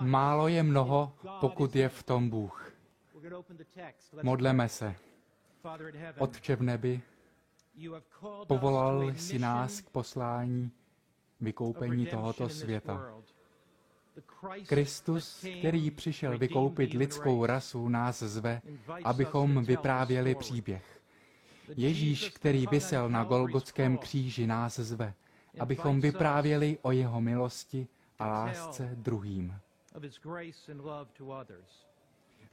Málo je mnoho, pokud je v tom Bůh. Modleme se. Otče v nebi, povolal si nás k poslání vykoupení tohoto světa. Kristus, který přišel vykoupit lidskou rasu, nás zve, abychom vyprávěli příběh. Ježíš, který vysel na Golgotském kříži, nás zve, abychom vyprávěli o jeho milosti a lásce druhým.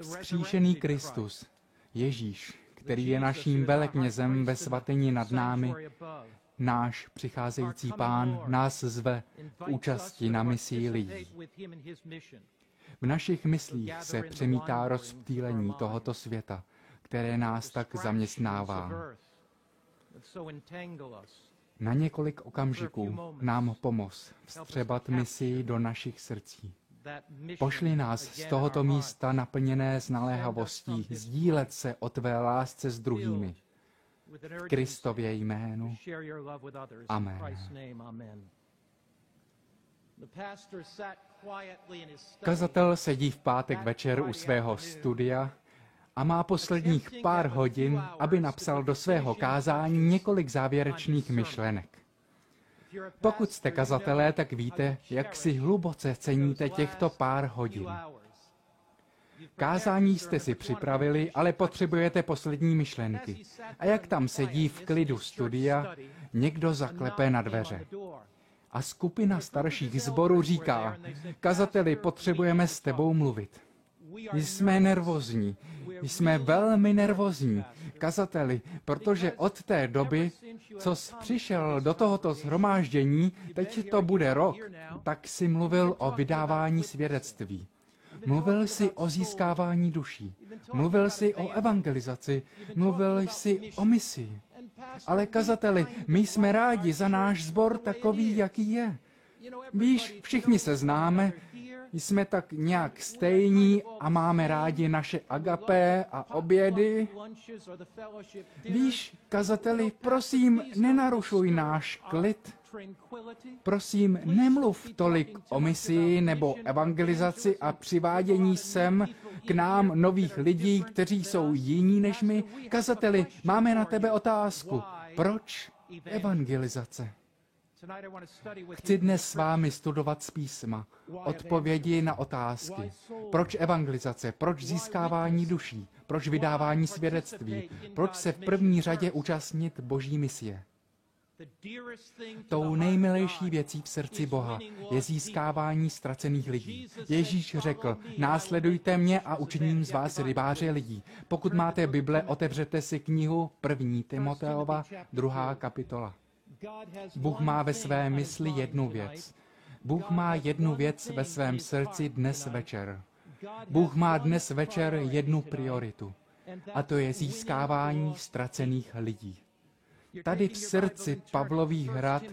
Vzkříšený Kristus, Ježíš, který je naším veleknězem ve svatyni nad námi, náš přicházející pán nás zve k účasti na misii lidí. V našich myslích se přemítá rozptýlení tohoto světa, které nás tak zaměstnává. Na několik okamžiků nám pomoz vstřebat misii do našich srdcí. Pošli nás z tohoto místa naplněné z naléhavostí sdílet se o tvé lásce s druhými. V Kristově jménu. Amen. Kazatel sedí v pátek večer u svého studia a má posledních pár hodin, aby napsal do svého kázání několik závěrečných myšlenek. Pokud jste kazatelé, tak víte, jak si hluboce ceníte těchto pár hodin. Kázání jste si připravili, ale potřebujete poslední myšlenky. A jak tam sedí v klidu studia, někdo zaklepe na dveře. A skupina starších zborů říká, kazateli, potřebujeme s tebou mluvit. Jsme nervózní, jsme velmi nervózní, kazateli, protože od té doby, co jsi přišel do tohoto zhromáždění, teď to bude rok, tak si mluvil o vydávání svědectví. Mluvil jsi o získávání duší. Mluvil jsi o evangelizaci. Mluvil jsi o misi. Ale kazateli, my jsme rádi za náš sbor takový, jaký je. Víš, všichni se známe, jsme tak nějak stejní a máme rádi naše agapé a obědy. Víš, kazateli, prosím, nenarušuj náš klid. Prosím, nemluv tolik o misii nebo evangelizaci a přivádění sem k nám nových lidí, kteří jsou jiní než my. Kazateli, máme na tebe otázku. Proč evangelizace? Chci dnes s vámi studovat z písma, odpovědi na otázky. Proč evangelizace? Proč získávání duší? Proč vydávání svědectví? Proč se v první řadě účastnit boží misie? Tou nejmilejší věcí v srdci Boha je získávání ztracených lidí. Ježíš řekl, následujte mě a učiním z vás rybáře lidí. Pokud máte Bible, otevřete si knihu 1. Timoteova, druhá kapitola. Bůh má ve své mysli jednu věc. Bůh má jednu věc ve svém srdci dnes večer. Bůh má dnes večer jednu prioritu. A to je získávání ztracených lidí. Tady v srdci Pavlových hrad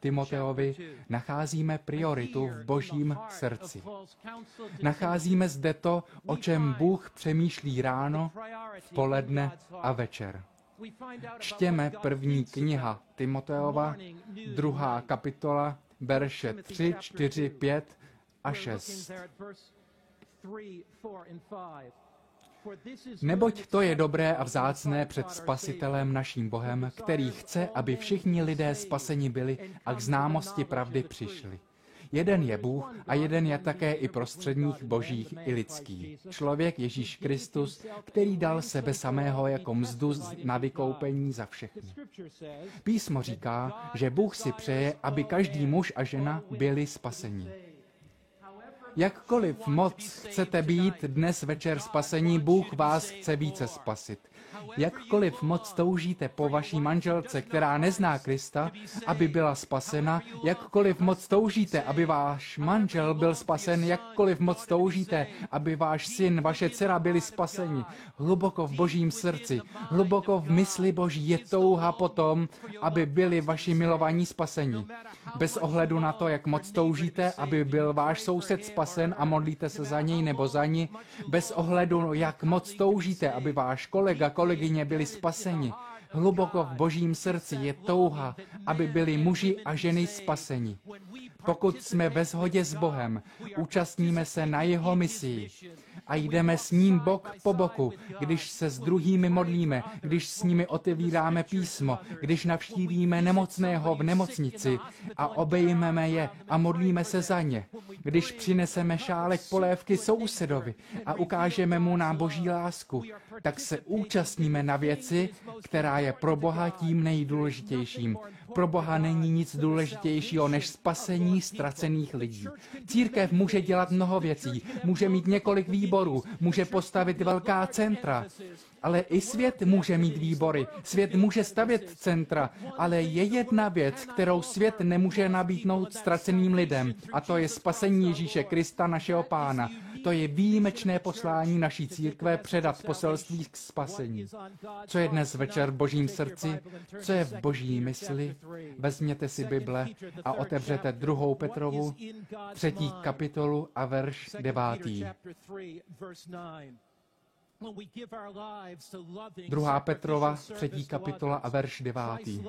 Timoteovi nacházíme prioritu v božím srdci. Nacházíme zde to, o čem Bůh přemýšlí ráno, v poledne a večer. Čtěme první kniha Timoteova, druhá kapitola, verše 3, 4, 5 a 6. Neboť to je dobré a vzácné před Spasitelem naším Bohem, který chce, aby všichni lidé spaseni byli a k známosti pravdy přišli. Jeden je Bůh a jeden je také i prostředních božích i lidský. Člověk Ježíš Kristus, který dal sebe samého jako mzdu na vykoupení za všechny. Písmo říká, že Bůh si přeje, aby každý muž a žena byli spaseni. Jakkoliv moc chcete být dnes večer spasení, Bůh vás chce více spasit. Jakkoliv moc toužíte po vaší manželce, která nezná Krista, aby byla spasena, jakkoliv moc toužíte, aby váš manžel byl spasen, jakkoliv moc toužíte, aby váš syn, vaše dcera byli spaseni, hluboko v božím srdci, hluboko v mysli boží je touha potom, aby byli vaši milovaní spaseni. Bez ohledu na to, jak moc toužíte, aby byl váš soused spasen a modlíte se za něj nebo za ní, bez ohledu, jak moc toužíte, aby váš kolega, kolegyně byli spaseni. Hluboko v božím srdci je touha, aby byli muži a ženy spaseni. Pokud jsme ve shodě s Bohem, účastníme se na jeho misii a jdeme s ním bok po boku, když se s druhými modlíme, když s nimi otevíráme písmo, když navštívíme nemocného v nemocnici a obejmeme je a modlíme se za ně, když přineseme šálek polévky sousedovi a ukážeme mu na boží lásku, tak se účastníme na věci, která je pro Boha tím nejdůležitějším. Pro Boha není nic důležitějšího než spasení ztracených lidí. Církev může dělat mnoho věcí, může mít několik výborů, může postavit velká centra, ale i svět může mít výbory, svět může stavět centra, ale je jedna věc, kterou svět nemůže nabídnout ztraceným lidem, a to je spasení Ježíše Krista, našeho pána. To je výjimečné poslání naší církve předat poselství k spasení. Co je dnes večer v božím srdci? Co je v boží mysli? Vezměte si Bible a otevřete druhou Petrovu, třetí kapitolu a verš devátý. Druhá Petrova, třetí kapitola a verš devátý.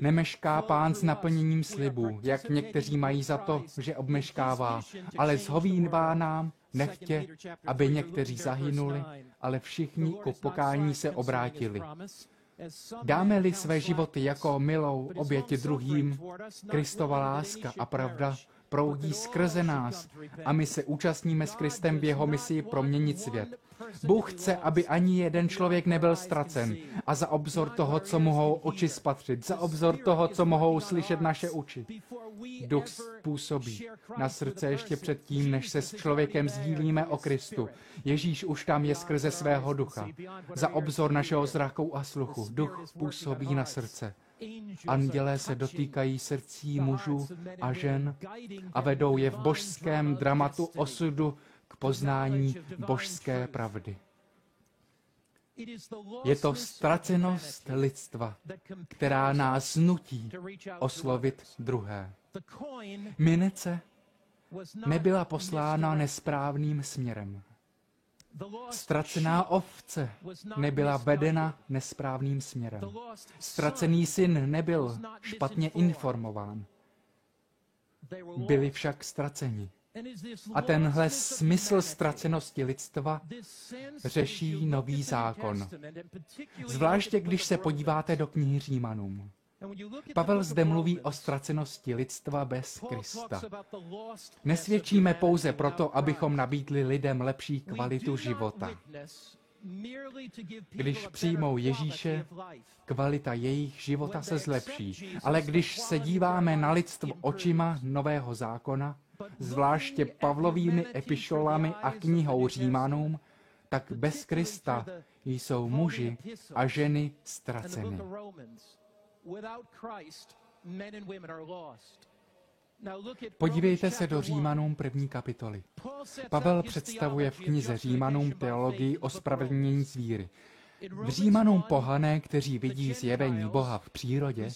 Nemešká pán s naplněním slibů, jak někteří mají za to, že obmeškává, ale zhovínvá nám, nechtě, aby někteří zahynuli, ale všichni ku pokání se obrátili. Dáme-li své životy jako milou oběti druhým, Kristova láska a pravda proudí skrze nás a my se účastníme s Kristem v jeho misi proměnit svět. Bůh chce, aby ani jeden člověk nebyl ztracen a za obzor toho, co mohou oči spatřit, za obzor toho, co mohou slyšet naše uči. Duch způsobí na srdce ještě předtím, než se s člověkem sdílíme o Kristu. Ježíš už tam je skrze svého ducha. Za obzor našeho zraku a sluchu. Duch působí na srdce. Andělé se dotýkají srdcí mužů a žen a vedou je v božském dramatu osudu k poznání božské pravdy. Je to ztracenost lidstva, která nás nutí oslovit druhé. Minece nebyla poslána nesprávným směrem. Ztracená ovce nebyla vedena nesprávným směrem. Ztracený syn nebyl špatně informován. Byli však ztraceni. A tenhle smysl ztracenosti lidstva řeší nový zákon. Zvláště když se podíváte do knihy Římanům. Pavel zde mluví o ztracenosti lidstva bez Krista. Nesvědčíme pouze proto, abychom nabídli lidem lepší kvalitu života. Když přijmou Ježíše, kvalita jejich života se zlepší. Ale když se díváme na lidstvo očima nového zákona, zvláště Pavlovými epišolami a knihou Římanům, tak bez Krista jsou muži a ženy ztraceny. Podívejte se do Římanům první kapitoly. Pavel představuje v knize Římanům teologii o spravedlnění z víry. V Římanům pohané, kteří vidí zjevení Boha v přírodě,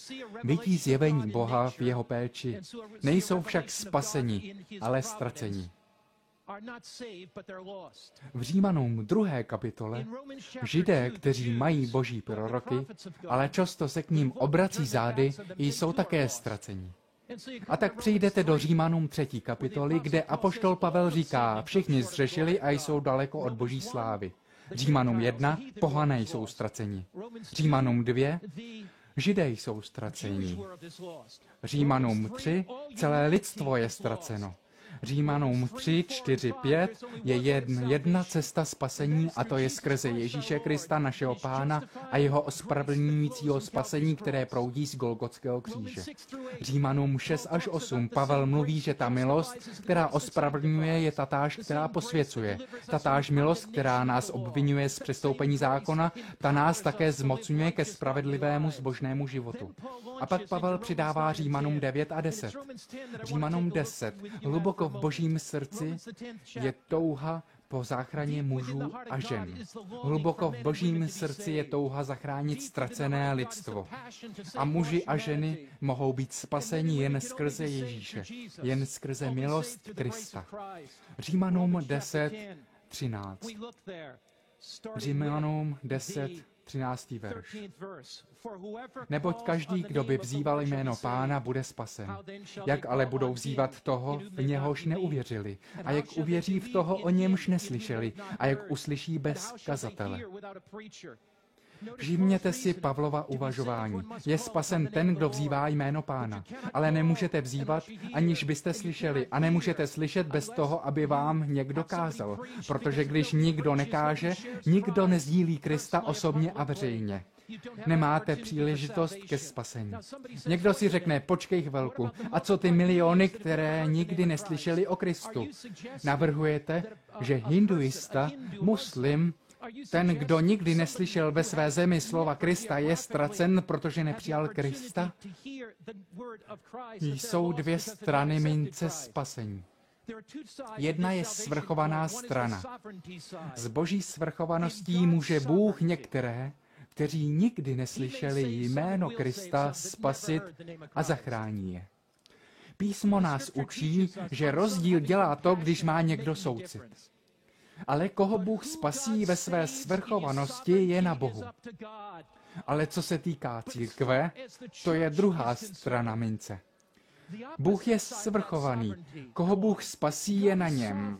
vidí zjevení Boha v jeho péči. Nejsou však spaseni, ale ztraceni. V Římanům druhé kapitole židé, kteří mají boží proroky, ale často se k ním obrací zády, jsou také ztraceni. A tak přijdete do Římanům třetí kapitoly, kde apoštol Pavel říká, všichni zřešili a jsou daleko od boží slávy. Římanům 1, pohané jsou ztraceni. Římanům 2, židé jsou ztraceni. Římanům 3, celé lidstvo je ztraceno. Římanům 3, 4, 5 je jedna, jedna cesta spasení a to je skrze Ježíše Krista, našeho pána a jeho ospravedlňujícího spasení, které proudí z Golgotského kříže. Římanům 6 až 8 Pavel mluví, že ta milost, která ospravedlňuje, je tatáž, která posvěcuje. Tatáž milost, která nás obvinuje z přestoupení zákona, ta nás také zmocňuje ke spravedlivému zbožnému životu. A pak Pavel přidává Římanům 9 a 10. Římanům 10. Hluboko v božím srdci je touha po záchraně mužů a žen. Hluboko v božím srdci je touha zachránit ztracené lidstvo. A muži a ženy mohou být spaseni jen skrze Ježíše, jen skrze milost Krista. Římanům 10, 13. Římanům 10, 13. verš. Neboť každý, kdo by vzýval jméno pána, bude spasen. Jak ale budou vzývat toho, v něhož neuvěřili? A jak uvěří v toho, o němž neslyšeli? A jak uslyší bez kazatele? Všimněte si Pavlova uvažování. Je spasen ten, kdo vzývá jméno pána. Ale nemůžete vzývat, aniž byste slyšeli. A nemůžete slyšet bez toho, aby vám někdo kázal. Protože když nikdo nekáže, nikdo nezdílí Krista osobně a veřejně. Nemáte příležitost ke spasení. Někdo si řekne, počkej chvilku, a co ty miliony, které nikdy neslyšeli o Kristu? Navrhujete, že hinduista, muslim, ten, kdo nikdy neslyšel ve své zemi slova Krista, je ztracen, protože nepřijal Krista? Jsou dvě strany mince spasení. Jedna je svrchovaná strana. Z boží svrchovaností může Bůh některé, kteří nikdy neslyšeli jméno Krista, spasit a zachrání je. Písmo nás učí, že rozdíl dělá to, když má někdo soucit. Ale koho Bůh spasí ve své svrchovanosti, je na Bohu. Ale co se týká církve, to je druhá strana mince. Bůh je svrchovaný. Koho Bůh spasí, je na něm.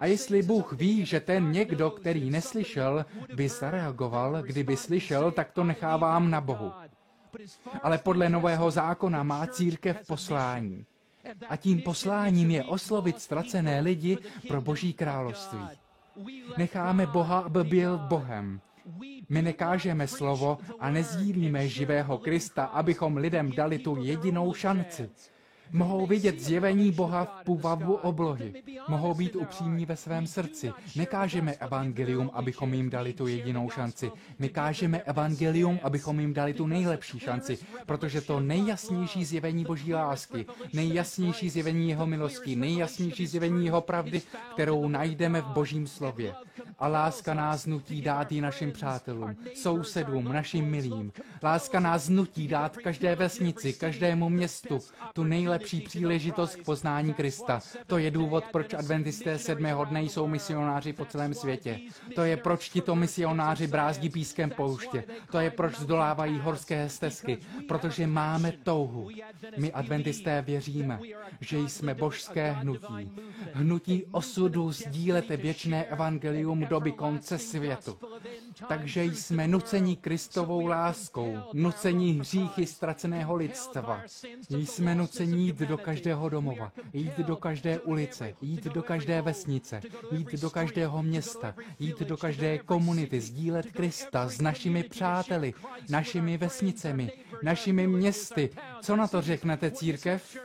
A jestli Bůh ví, že ten někdo, který neslyšel, by zareagoval, kdyby slyšel, tak to nechávám na Bohu. Ale podle nového zákona má církev poslání. A tím posláním je oslovit ztracené lidi pro Boží království. Necháme Boha, aby byl Bohem. My nekážeme slovo a nezdílíme živého Krista, abychom lidem dali tu jedinou šanci. Mohou vidět zjevení Boha v půvabu oblohy. Mohou být upřímní ve svém srdci. Nekážeme evangelium, abychom jim dali tu jedinou šanci. Nekážeme evangelium, abychom jim dali tu nejlepší šanci, protože to nejjasnější zjevení Boží lásky, nejjasnější zjevení Jeho milosti, nejjasnější zjevení Jeho pravdy, kterou najdeme v Božím slově. A láska nás nutí dát ji našim přátelům, sousedům, našim milým. Láska nás nutí dát každé vesnici, každému městu tu nejlepší příležitost k poznání Krista. To je důvod, proč adventisté sedmého dne jsou misionáři po celém světě. To je proč tito misionáři brázdí pískem pouště. To je proč zdolávají horské stezky. Protože máme touhu. My adventisté věříme, že jsme božské hnutí. Hnutí osudu sdílete věčné evangelium doby konce světu. Takže jsme nuceni Kristovou láskou, nuceni hříchy ztraceného lidstva. Jsme nuceni jít do každého domova, jít do každé ulice, jít do každé vesnice, jít do každého města, jít do každé komunity, sdílet Krista s našimi přáteli, našimi vesnicemi, našimi městy. Co na to řeknete, církev?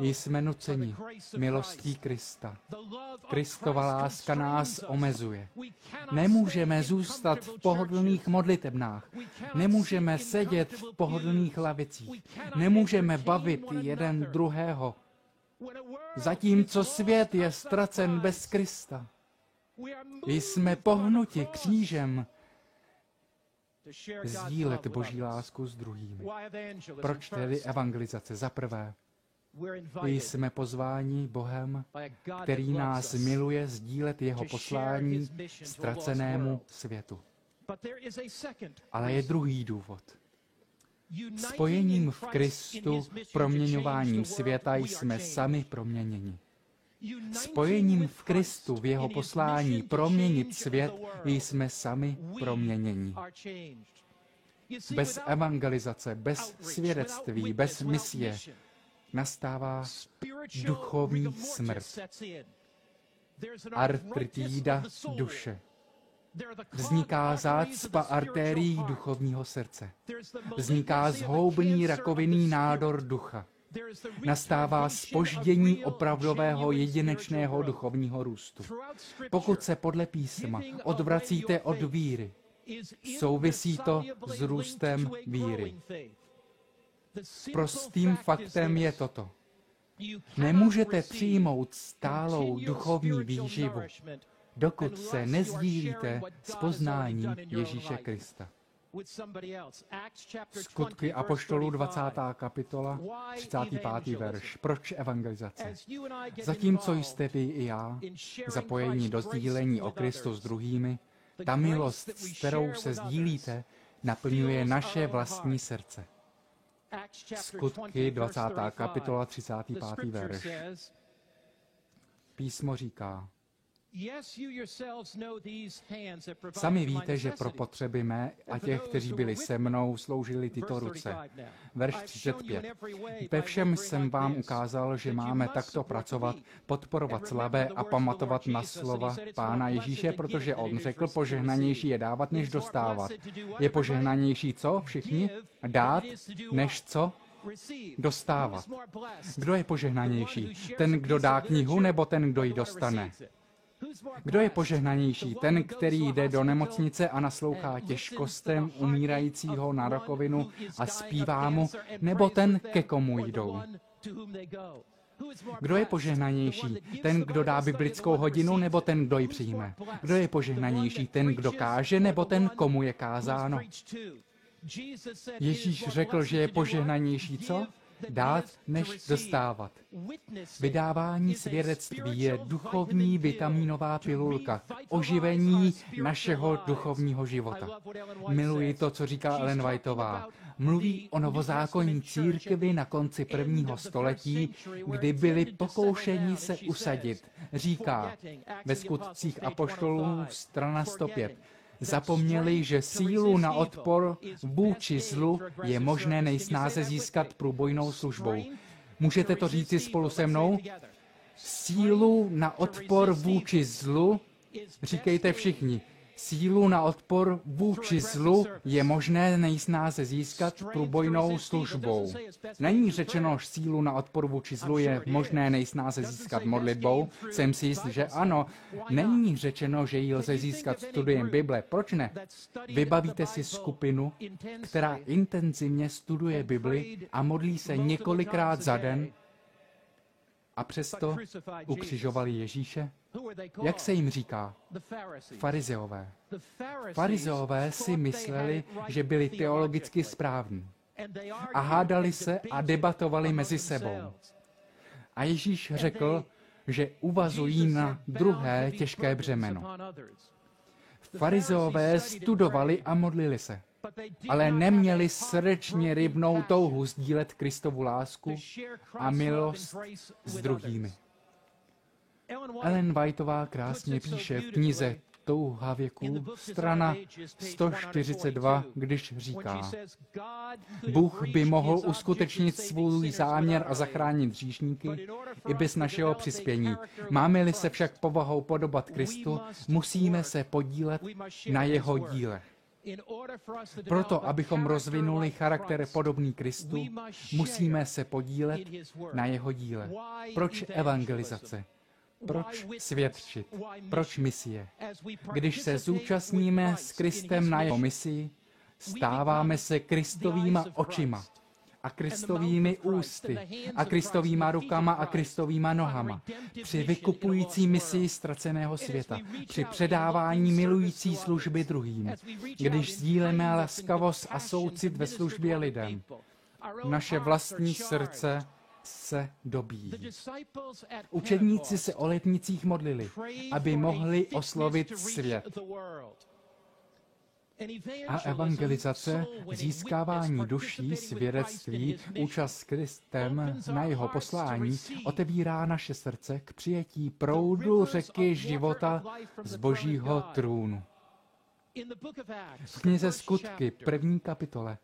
Jsme nuceni milostí Krista. Kristova láska nás omezuje. Nemůžeme zůstat v pohodlných modlitebnách. Nemůžeme sedět v pohodlných lavicích. Nemůžeme bavit jeden druhého. Zatímco svět je ztracen bez Krista. Jsme pohnuti křížem, sdílet Boží lásku s druhými. Proč tedy evangelizace? Za prvé, jsme pozváni Bohem, který nás miluje sdílet jeho poslání ztracenému světu. Ale je druhý důvod. Spojením v Kristu, proměňováním světa jsme sami proměněni. Spojením v Kristu, v jeho poslání proměnit svět, jsme sami proměněni. Bez evangelizace, bez svědectví, bez misie, nastává duchovní smrt. Artritída duše. Vzniká zácpa artérií duchovního srdce. Vzniká zhoubný rakovinný nádor ducha. Nastává spoždění opravdového jedinečného duchovního růstu. Pokud se podle písma odvracíte od víry, souvisí to s růstem víry. Prostým faktem je toto. Nemůžete přijmout stálou duchovní výživu, dokud se nezdílíte s poznáním Ježíše Krista. Skutky Apoštolů 20. kapitola, 35. verš. Proč evangelizace? Zatímco jste vy i já zapojení do sdílení o Kristu s druhými, Ta milost, s kterou se sdílíte, naplňuje naše vlastní srdce. Skutky 20. kapitola 35. verš. Písmo říká, Sami víte, že pro potřeby mé a těch, kteří byli se mnou, sloužili tyto ruce. Verš 35. Ve všem jsem vám ukázal, že máme takto pracovat, podporovat slabé a pamatovat na slova Pána Ježíše, protože on řekl, požehnanější je dávat, než dostávat. Je požehnanější co? Všichni? Dát, než co? Dostávat. Kdo je požehnanější? Ten, kdo dá knihu, nebo ten, kdo ji dostane? Kdo je požehnanější? Ten, který jde do nemocnice a naslouchá těžkostem umírajícího na rakovinu a zpívá mu, nebo ten, ke komu jdou? Kdo je požehnanější? Ten, kdo dá biblickou hodinu, nebo ten, kdo ji přijme? Kdo je požehnanější? Ten, kdo káže, nebo ten, komu je kázáno? Ježíš řekl, že je požehnanější co? Dát, než dostávat. Vydávání svědectví je duchovní vitamínová pilulka, oživení našeho duchovního života. Miluji to, co říká Ellen Whiteová. Mluví o novozákonní církvi na konci prvního století, kdy byli pokoušeni se usadit. Říká ve skutcích apoštolů strana 105 zapomněli, že sílu na odpor vůči zlu je možné nejsnáze získat průbojnou službou. Můžete to říci spolu se mnou? Sílu na odpor vůči zlu, říkejte všichni, Sílu na odpor vůči zlu je možné nejsnáze získat průbojnou službou. Není řečeno, že sílu na odpor vůči zlu je možné nejsnáze získat modlitbou. Jsem si jist, že ano. Není řečeno, že ji lze získat studiem Bible. Proč ne? Vybavíte si skupinu, která intenzivně studuje Bibli a modlí se několikrát za den a přesto ukřižovali Ježíše? Jak se jim říká? Farizeové. Farizeové si mysleli, že byli teologicky správní. A hádali se a debatovali mezi sebou. A Ježíš řekl, že uvazují na druhé těžké břemeno. Farizeové studovali a modlili se, ale neměli srdečně rybnou touhu sdílet Kristovu lásku a milost s druhými. Ellen Whiteová krásně píše v knize Touha věků, strana 142, když říká, Bůh by mohl uskutečnit svůj záměr a zachránit říšníky i bez našeho přispění. Máme-li se však povahou podobat Kristu, musíme se podílet na jeho díle. Proto, abychom rozvinuli charakter podobný Kristu, musíme se podílet na jeho díle. Proč evangelizace? Proč svědčit? Proč misie? Když se zúčastníme s Kristem na jeho misii, stáváme se Kristovýma očima a Kristovými ústy a Kristovýma rukama a Kristovýma nohama. při vykupující misii ztraceného světa, při předávání milující služby druhým, když sdílíme laskavost a soucit ve službě lidem. Naše vlastní srdce se dobíjí. Učedníci se o letnicích modlili, aby mohli oslovit svět. A evangelizace, získávání duší, svědectví, účast s Kristem na jeho poslání otevírá naše srdce k přijetí proudu řeky života z božího trůnu. V knize Skutky, první kapitole,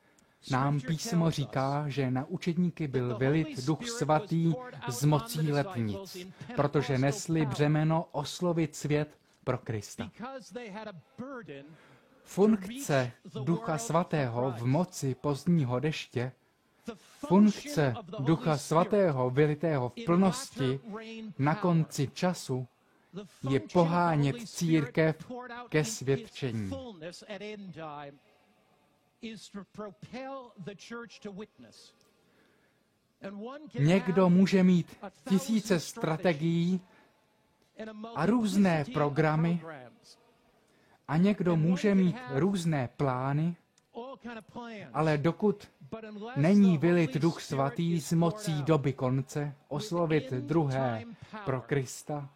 nám písmo říká, že na učedníky byl vylit duch svatý z mocí letnic, protože nesli břemeno oslovit svět pro Krista. Funkce Ducha Svatého v moci pozdního deště, funkce Ducha Svatého vylitého v plnosti na konci času je pohánět církev ke svědčení. Někdo může mít tisíce strategií a různé programy a někdo může mít různé plány, ale dokud není vylit Duch Svatý s mocí doby konce, oslovit druhé pro Krista,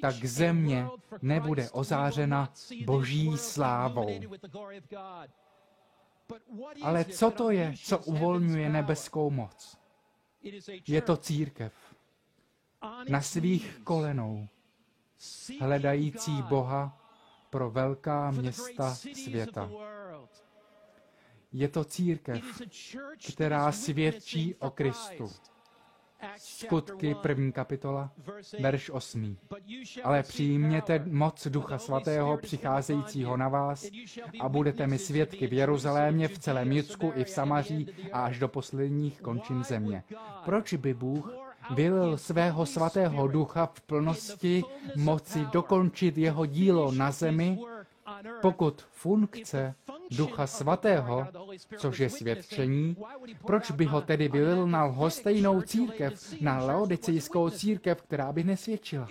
tak země nebude ozářena boží slávou. Ale co to je, co uvolňuje nebeskou moc? Je to církev. Na svých kolenou, hledající Boha pro velká města světa. Je to církev, která svědčí o Kristu. Skutky, první kapitola, verš 8. Ale přijměte moc Ducha Svatého přicházejícího na vás a budete mi svědky v Jeruzalémě, v celém Judsku i v Samaří a až do posledních končin země. Proč by Bůh vylil svého svatého ducha v plnosti moci dokončit jeho dílo na zemi, pokud funkce Ducha Svatého, což je svědčení, proč by ho tedy vylil na lhostejnou církev, na laodicejskou církev, která by nesvědčila?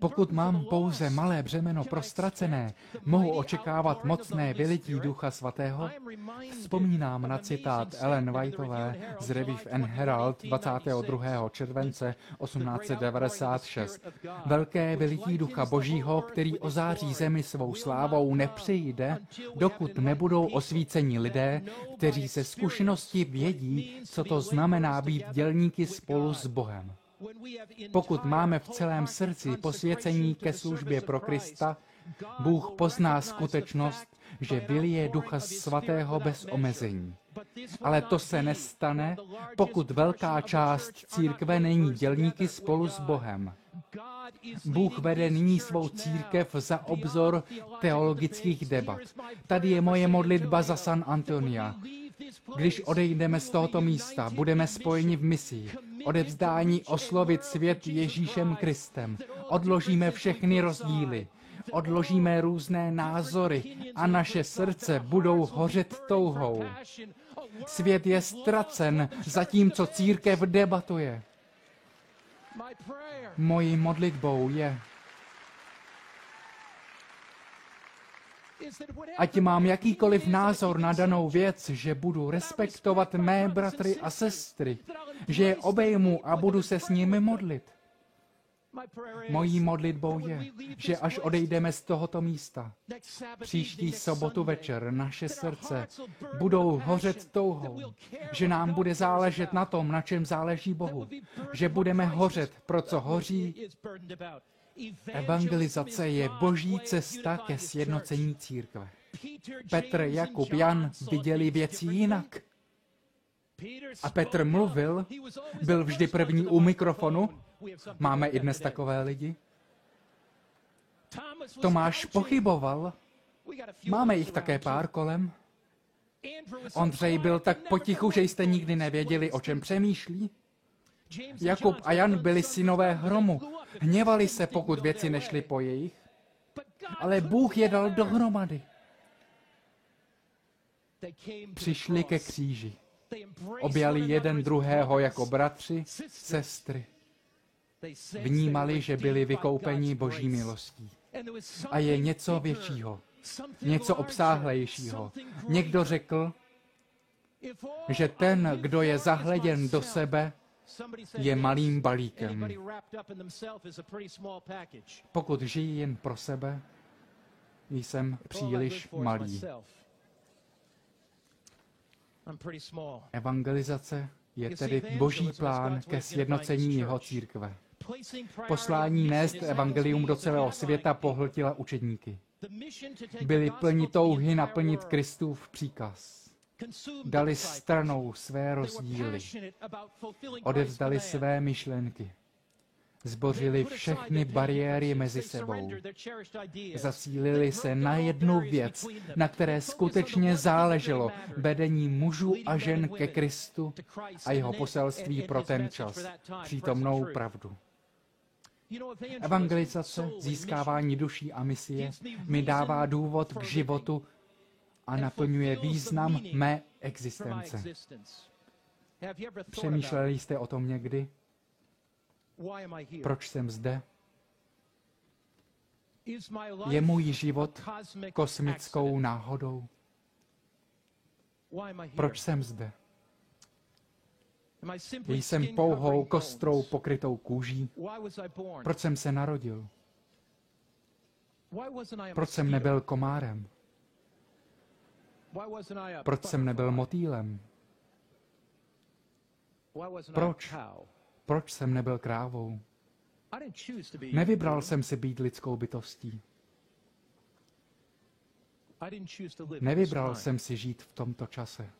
Pokud mám pouze malé břemeno prostracené, mohu očekávat mocné vylití Ducha Svatého? Vzpomínám na citát Ellen Whiteové z Review and Herald 22. července 1896. Velké vylití Ducha Božího, který ozáří zemi svou slávou, nepřijde, dokud nebudou osvícení lidé, kteří se zkušenosti vědí, co to znamená být dělníky spolu s Bohem. Pokud máme v celém srdci posvěcení ke službě pro Krista, Bůh pozná skutečnost, že vylije Ducha Svatého bez omezení. Ale to se nestane, pokud velká část církve není dělníky spolu s Bohem. Bůh vede nyní svou církev za obzor teologických debat. Tady je moje modlitba za San Antonia. Když odejdeme z tohoto místa, budeme spojeni v misi. Odevzdání oslovit svět Ježíšem Kristem. Odložíme všechny rozdíly. Odložíme různé názory a naše srdce budou hořet touhou. Svět je ztracen, zatímco církev debatuje. Mojí modlitbou je, ať mám jakýkoliv názor na danou věc, že budu respektovat mé bratry a sestry, že je obejmu a budu se s nimi modlit. Mojí modlitbou je, že až odejdeme z tohoto místa, příští sobotu večer naše srdce budou hořet touhou, že nám bude záležet na tom, na čem záleží Bohu, že budeme hořet, pro co hoří. Evangelizace je boží cesta ke sjednocení církve. Petr, Jakub, Jan viděli věci jinak. A Petr mluvil, byl vždy první u mikrofonu, Máme i dnes takové lidi. Tomáš pochyboval. Máme jich také pár kolem. Ondřej byl tak potichu, že jste nikdy nevěděli, o čem přemýšlí. Jakub a Jan byli synové hromu. Hněvali se, pokud věci nešly po jejich. Ale Bůh je dal dohromady. Přišli ke kříži. Objali jeden druhého jako bratři, sestry vnímali, že byli vykoupeni boží milostí. A je něco většího, něco obsáhlejšího. Někdo řekl, že ten, kdo je zahleděn do sebe, je malým balíkem. Pokud žijí jen pro sebe, jsem příliš malý. Evangelizace je tedy boží plán ke sjednocení jeho církve. Poslání nést evangelium do celého světa pohltila učedníky. Byli plni touhy naplnit Kristův příkaz. Dali stranou své rozdíly. Odevzdali své myšlenky. Zbořili všechny bariéry mezi sebou. Zacílili se na jednu věc, na které skutečně záleželo vedení mužů a žen ke Kristu a jeho poselství pro ten čas, přítomnou pravdu. Evangelizace, získávání duší a misie mi dává důvod k životu a naplňuje význam mé existence. Přemýšleli jste o tom někdy? Proč jsem zde? Je můj život kosmickou náhodou? Proč jsem zde? Jsem pouhou kostrou pokrytou kůží. Proč jsem se narodil? Proč jsem nebyl komárem? Proč jsem nebyl motýlem? Proč? Proč jsem nebyl krávou? Nevybral jsem si být lidskou bytostí. Nevybral jsem si žít v tomto čase.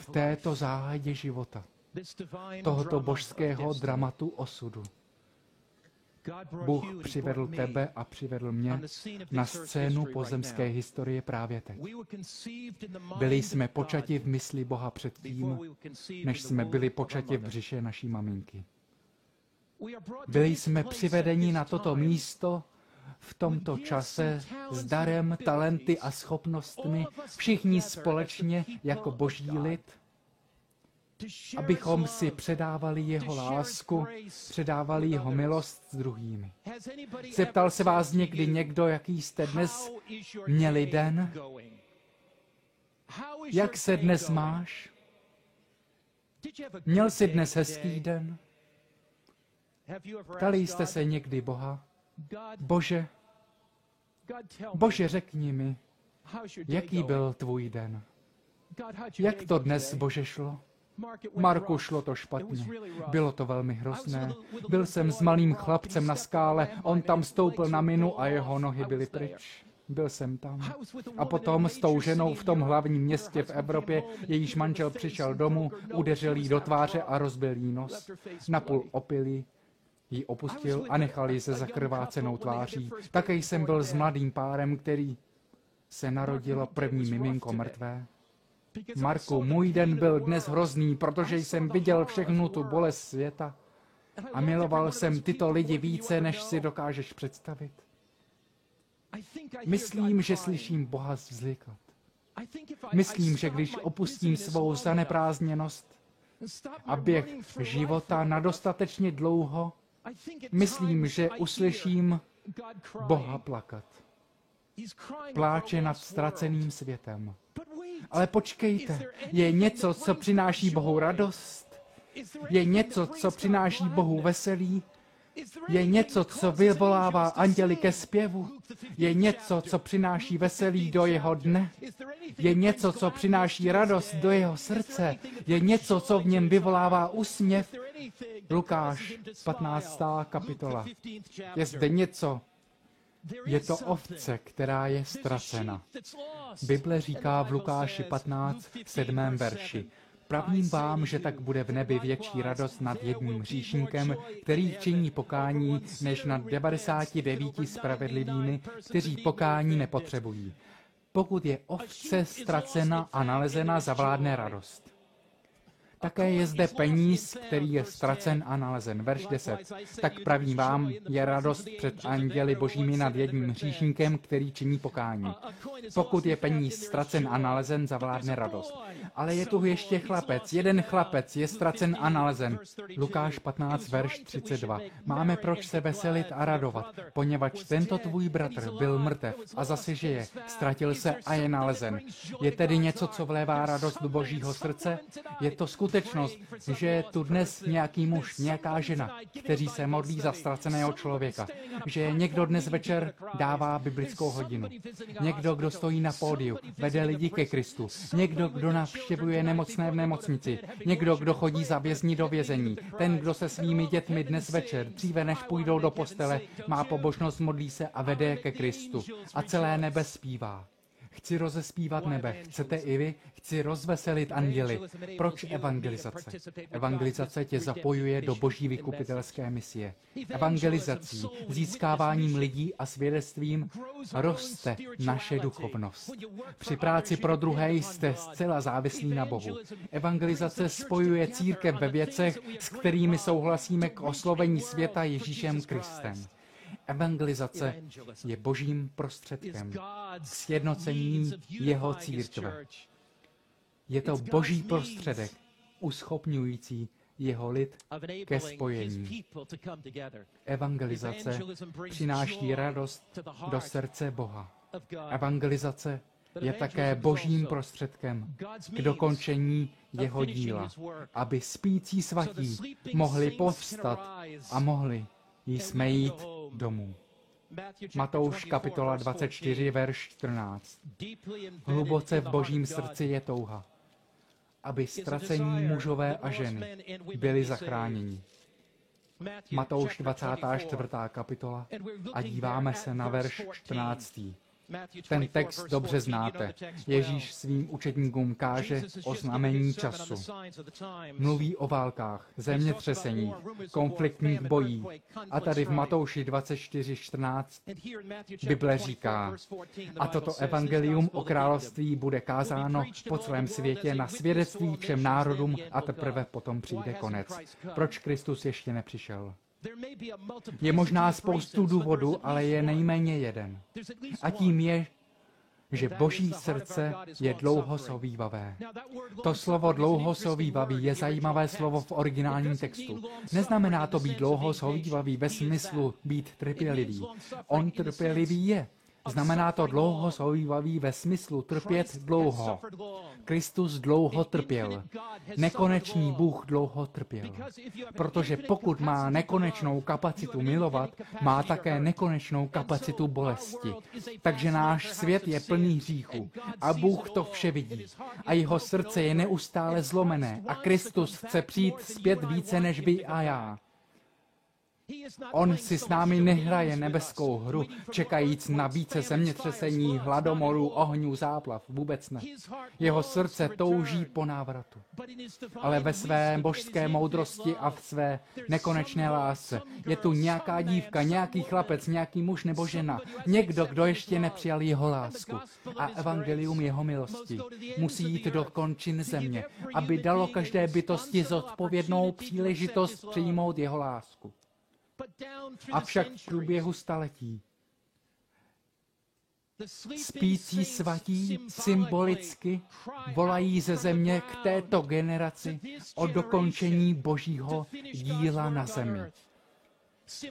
V této záhadě života, tohoto božského dramatu osudu, Bůh přivedl tebe a přivedl mě na scénu pozemské historie právě teď. Byli jsme počati v mysli Boha předtím, než jsme byli počati v břiše naší maminky. Byli jsme přivedeni na toto místo v tomto čase s darem, talenty a schopnostmi, všichni společně jako boží lid, abychom si předávali jeho lásku, předávali jeho milost s druhými. Zeptal se vás někdy někdo, jaký jste dnes měli den? Jak se dnes máš? Měl jsi dnes hezký den? Ptali jste se někdy Boha? Bože, Bože, řekni mi, jaký byl tvůj den? Jak to dnes, Bože, šlo? Marku, šlo to špatně. Bylo to velmi hrozné. Byl jsem s malým chlapcem na skále, on tam stoupil na minu a jeho nohy byly pryč. Byl jsem tam. A potom s tou ženou v tom hlavním městě v Evropě, jejíž manžel přišel domů, udeřil jí do tváře a rozbil jí nos. Napůl opilý, ji opustil a nechal ji se zakrvácenou tváří. Také jsem byl s mladým párem, který se narodilo první miminko mrtvé. Marku, můj den byl dnes hrozný, protože jsem viděl všechnu tu bolest světa a miloval jsem tyto lidi více, než si dokážeš představit. Myslím, že slyším Boha vzlikat. Myslím, že když opustím svou zaneprázdněnost a běh života na dostatečně dlouho, myslím, že uslyším Boha plakat. Pláče nad ztraceným světem. Ale počkejte, je něco, co přináší Bohu radost? Je něco, co přináší Bohu veselí? Je něco, co vyvolává anděli ke zpěvu? Je něco, co přináší veselí do jeho dne? Je něco, co přináší radost do jeho srdce? Je něco, co v něm vyvolává úsměv? Lukáš, 15. kapitola. Je zde něco, je to ovce, která je ztracena. Bible říká v Lukáši 15, 7. verši. Pravím vám, že tak bude v nebi větší radost nad jedním hříšníkem, který činí pokání, než nad 99 spravedlivými, kteří pokání nepotřebují. Pokud je ovce ztracena a nalezena, zavládne radost. Také je zde peníz, který je ztracen a nalezen. Verš 10. Tak pravím vám, je radost před anděli božími nad jedním hříšníkem, který činí pokání. Pokud je peníz ztracen a nalezen, zavládne radost. Ale je tu ještě chlapec, jeden chlapec je ztracen a nalezen. Lukáš 15, verš 32. Máme proč se veselit a radovat, poněvadž tento tvůj bratr byl mrtev a zase žije, ztratil se a je nalezen. Je tedy něco, co vlévá radost do božího srdce? Je to skutečně skutečnost, že je tu dnes nějaký muž, nějaká žena, kteří se modlí za ztraceného člověka, že někdo dnes večer dává biblickou hodinu, někdo, kdo stojí na pódiu, vede lidi ke Kristu, někdo, kdo navštěvuje nemocné v nemocnici, někdo, kdo chodí za vězni do vězení, ten, kdo se svými dětmi dnes večer, dříve než půjdou do postele, má pobožnost, modlí se a vede ke Kristu. A celé nebe zpívá. Chci rozespívat nebe. Chcete i vy? Chci rozveselit anděli. Proč evangelizace? Evangelizace tě zapojuje do boží vykupitelské misie. Evangelizací, získáváním lidí a svědectvím roste naše duchovnost. Při práci pro druhé jste zcela závislí na Bohu. Evangelizace spojuje církev ve věcech, s kterými souhlasíme k oslovení světa Ježíšem Kristem. Evangelizace je božím prostředkem sjednocení jeho církve. Je to boží prostředek, uschopňující jeho lid ke spojení. Evangelizace přináší radost do srdce Boha. Evangelizace je také božím prostředkem k dokončení jeho díla, aby spící svatí mohli povstat a mohli jsme jít domů. Matouš kapitola 24, verš 14. Hluboce v božím srdci je touha, aby ztracení mužové a ženy byli zachráněni. Matouš 24. kapitola a díváme se na verš 14. Ten text dobře znáte. Ježíš svým učedníkům káže o znamení času. Mluví o válkách, zemětřesení, konfliktních bojích. A tady v Matouši 24.14 Bible říká, a toto evangelium o království bude kázáno po celém světě na svědectví všem národům a teprve potom přijde konec. Proč Kristus ještě nepřišel? Je možná spoustu důvodů, ale je nejméně jeden. A tím je, že boží srdce je dlouhosovývavé. To slovo dlouhosovývavý je zajímavé slovo v originálním textu. Neznamená to být dlouhosovývavý ve smyslu být trpělivý. On trpělivý je, Znamená to dlouho souvývavý ve smyslu trpět dlouho. Kristus dlouho trpěl. Nekonečný Bůh dlouho trpěl. Protože pokud má nekonečnou kapacitu milovat, má také nekonečnou kapacitu bolesti. Takže náš svět je plný hříchu a Bůh to vše vidí. A jeho srdce je neustále zlomené a Kristus chce přijít zpět více než vy a já. On si s námi nehraje nebeskou hru, čekajíc na více zemětřesení, hladomorů, ohňů, záplav. Vůbec ne. Jeho srdce touží po návratu. Ale ve své božské moudrosti a v své nekonečné lásce je tu nějaká dívka, nějaký chlapec, nějaký muž nebo žena, někdo, kdo ještě nepřijal jeho lásku. A evangelium jeho milosti musí jít do končin země, aby dalo každé bytosti zodpovědnou příležitost přijmout jeho lásku. Avšak v průběhu staletí spící svatí symbolicky volají ze země k této generaci o dokončení božího díla na zemi.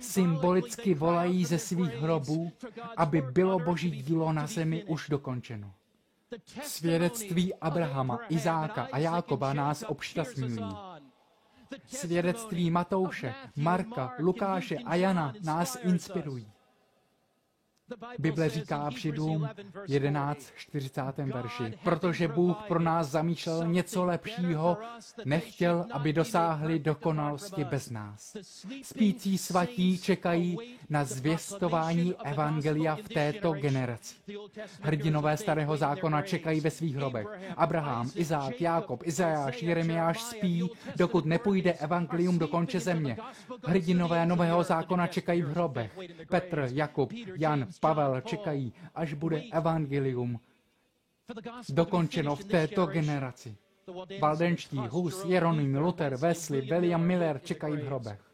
Symbolicky volají ze svých hrobů, aby bylo boží dílo na zemi už dokončeno. Svědectví Abrahama, Izáka a Jákoba nás obšťastňují. Svědectví Matouše, Marka, Lukáše a Jana nás inspirují. Bible říká v Židům 11.40. verši, protože Bůh pro nás zamýšlel něco lepšího, nechtěl, aby dosáhli dokonalosti bez nás. Spící svatí čekají na zvěstování Evangelia v této generaci. Hrdinové starého zákona čekají ve svých hrobech. Abraham, Izák, Jákob, Izajáš, Jeremiáš spí, dokud nepůjde Evangelium do konče země. Hrdinové nového zákona čekají v hrobech. Petr, Jakub, Jan, Pavel čekají, až bude evangelium dokončeno v této generaci. Valdenští, Hus, Jeroným, Luther, Wesley, William Miller čekají v hrobech.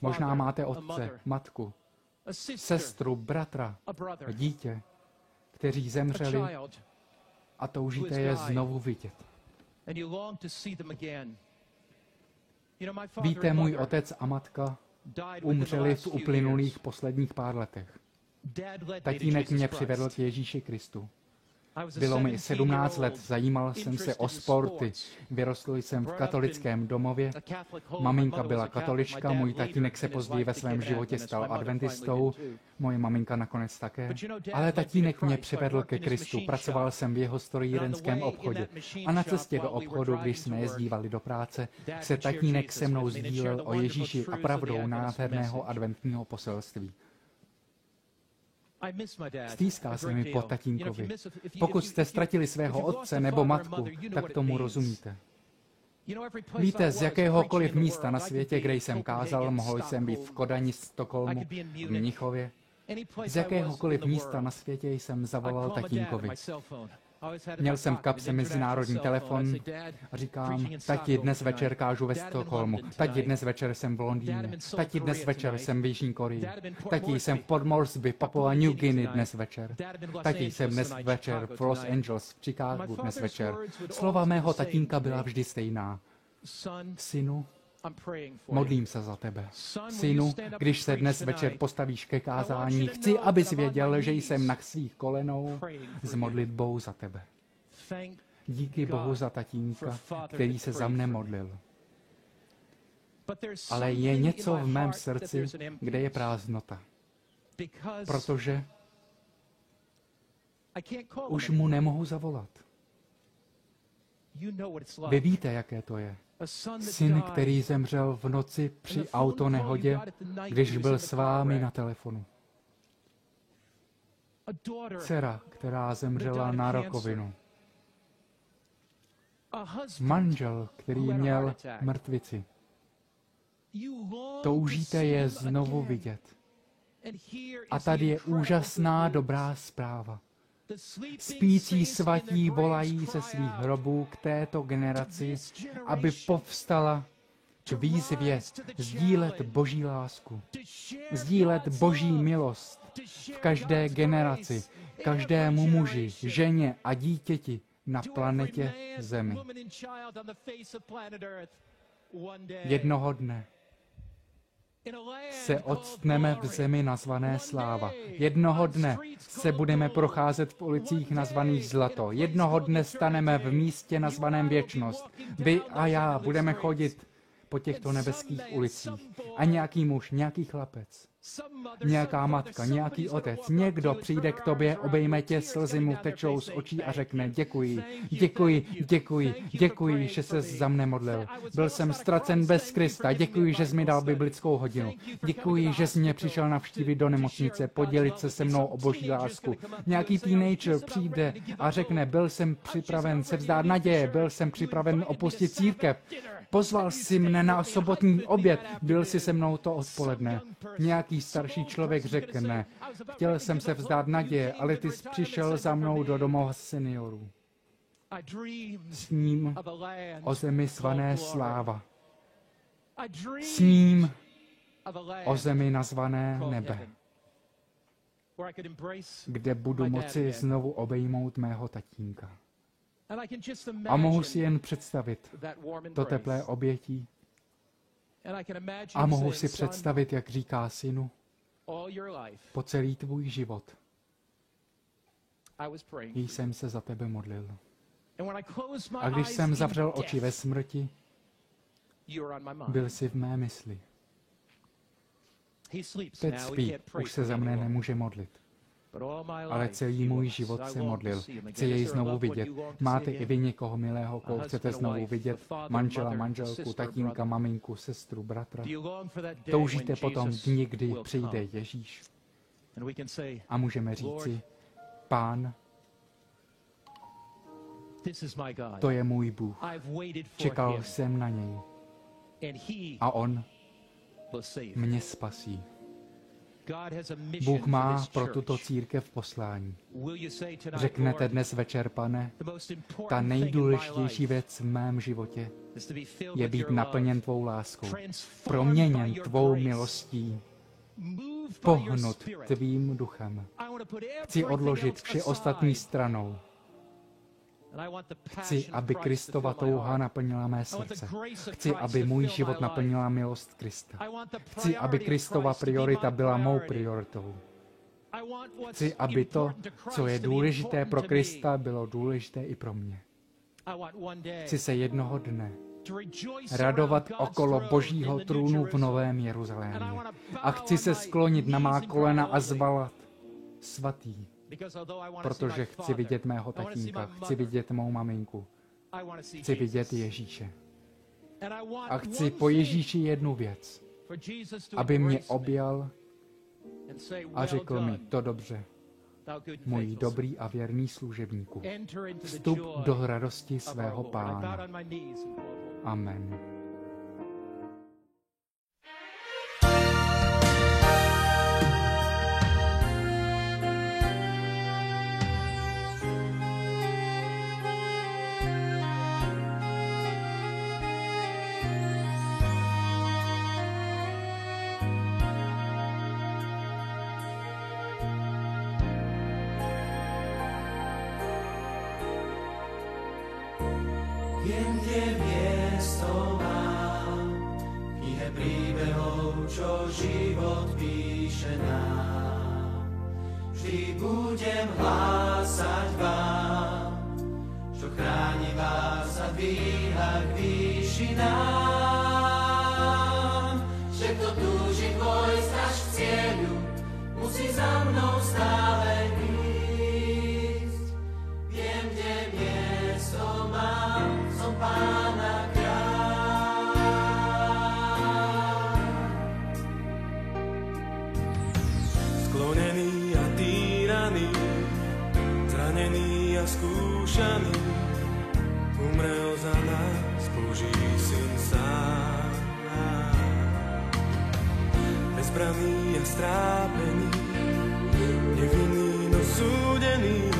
Možná máte otce, matku, sestru, bratra, dítě, kteří zemřeli a toužíte je znovu vidět. Víte, můj otec a matka umřeli v uplynulých posledních pár letech. Tatínek mě přivedl k Ježíši Kristu. Bylo mi 17 let, zajímal jsem se o sporty. Vyrostl jsem v katolickém domově. Maminka byla katolička, můj tatínek se později ve svém životě stal adventistou, moje maminka nakonec také. Ale tatínek mě přivedl ke Kristu, pracoval jsem v jeho strojírenském obchodě. A na cestě do obchodu, když jsme jezdívali do práce, se tatínek se mnou sdílel o Ježíši a pravdou nádherného adventního poselství. Stýská se mi po tatínkovi. Pokud jste ztratili svého otce nebo matku, tak tomu rozumíte. Víte, z jakéhokoliv místa na světě, kde jsem kázal, mohl jsem být v Kodani, Stokholmu, v Mnichově. Z jakéhokoliv místa na světě jsem zavolal tatínkovi. Měl jsem v kapse mezinárodní telefon a říkám, tati, dnes večer kážu ve Stockholmu, tati, dnes večer jsem v Londýně, tati, dnes večer jsem v Jižní Koreji, tati, jsem v Port Moresby, Papua New Guinea dnes večer, tati, jsem dnes večer v Los Angeles, v Chicagu dnes večer. Slova mého tatínka byla vždy stejná. Synu, Modlím se za tebe. Synu, když se dnes večer postavíš ke kázání, chci, abys věděl, že jsem na svých kolenou s modlitbou za tebe. Díky Bohu za tatínka, který se za mne modlil. Ale je něco v mém srdci, kde je prázdnota. Protože už mu nemohu zavolat. Vy víte, jaké to je. Syn, který zemřel v noci při autonehodě, když byl s vámi na telefonu. Dcera, která zemřela na rakovinu. Manžel, který měl mrtvici. Toužíte je znovu vidět. A tady je úžasná dobrá zpráva. Spící svatí volají ze svých hrobů k této generaci, aby povstala k výzvě sdílet boží lásku, sdílet boží milost v každé generaci, každému muži, ženě a dítěti na planetě Zemi. Jednoho dne se odstneme v zemi nazvané sláva. Jednoho dne se budeme procházet v ulicích nazvaných zlato. Jednoho dne staneme v místě nazvaném věčnost. Vy a já budeme chodit po těchto nebeských ulicích. A nějaký muž, nějaký chlapec, nějaká matka, nějaký otec, někdo přijde k tobě, obejme tě, slzy mu tečou z očí a řekne děkuji, děkuji, děkuji, děkuji, že se za mne modlil. Byl jsem ztracen bez Krista, děkuji, že jsi mi dal biblickou hodinu. Děkuji, že jsi mě přišel navštívit do nemocnice, podělit se se mnou o boží lásku. Nějaký teenager přijde a řekne, byl jsem připraven se vzdát naděje, byl jsem připraven opustit církev, Pozval si mne na sobotní oběd, byl si se mnou to odpoledne. Nějaký starší člověk řekne, chtěl jsem se vzdát naděje, ale ty jsi přišel za mnou do domova seniorů. S ním o zemi svané sláva. S ním o zemi nazvané nebe, kde budu moci znovu obejmout mého tatínka. A mohu si jen představit to teplé obětí. A mohu si představit, jak říká synu, po celý tvůj život. Jsem se za tebe modlil. A když jsem zavřel oči ve smrti, byl jsi v mé mysli. Teď spí, už se za mne nemůže modlit ale celý můj život se modlil. Chci jej znovu vidět. Máte i vy někoho milého, koho chcete znovu vidět? Manžela, manželku, tatínka, maminku, sestru, bratra? Toužíte potom dní, kdy přijde Ježíš? A můžeme říci, Pán, to je můj Bůh. Čekal jsem na něj. A on mě spasí. Bůh má pro tuto církev poslání. Řeknete dnes večer, pane, ta nejdůležitější věc v mém životě je být naplněn tvou láskou, proměněn tvou milostí, pohnut tvým duchem. Chci odložit vše ostatní stranou Chci, aby Kristova touha naplnila mé srdce. Chci, aby můj život naplnila milost Krista. Chci, aby Kristova priorita byla mou prioritou. Chci, aby to, co je důležité pro Krista, bylo důležité i pro mě. Chci se jednoho dne radovat okolo Božího trůnu v Novém Jeruzalémě. A chci se sklonit na má kolena a zvalat svatý, protože chci vidět mého tatínka, chci vidět mou maminku, chci vidět Ježíše. A chci po Ježíši jednu věc, aby mě objal a řekl mi, to dobře, můj dobrý a věrný služebníku. Vstup do radosti svého pána. Amen. bezbraný a strápený, nevinný, no súdený.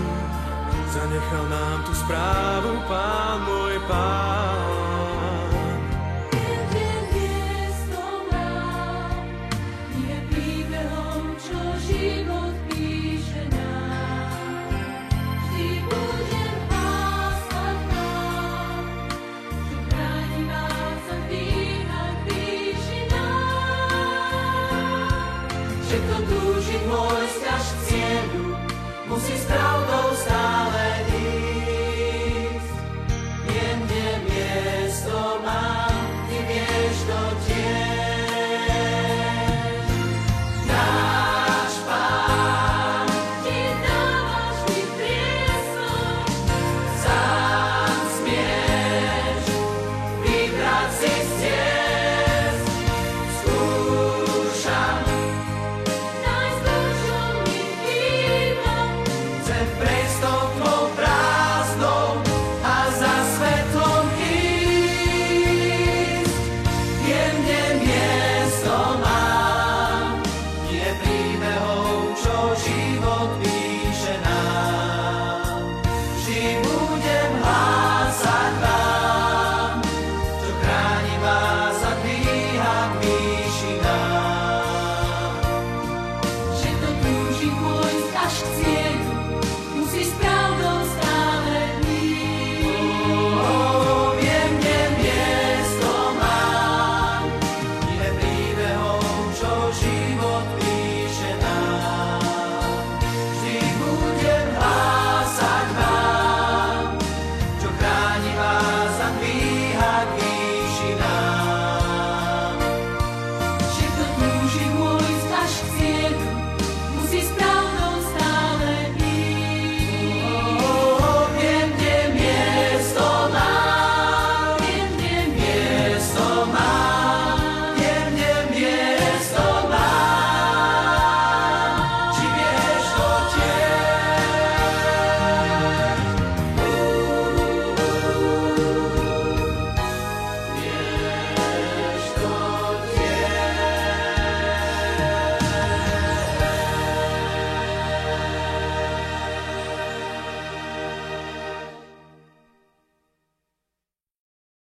Zanechal nám tu správu, pán môj pán.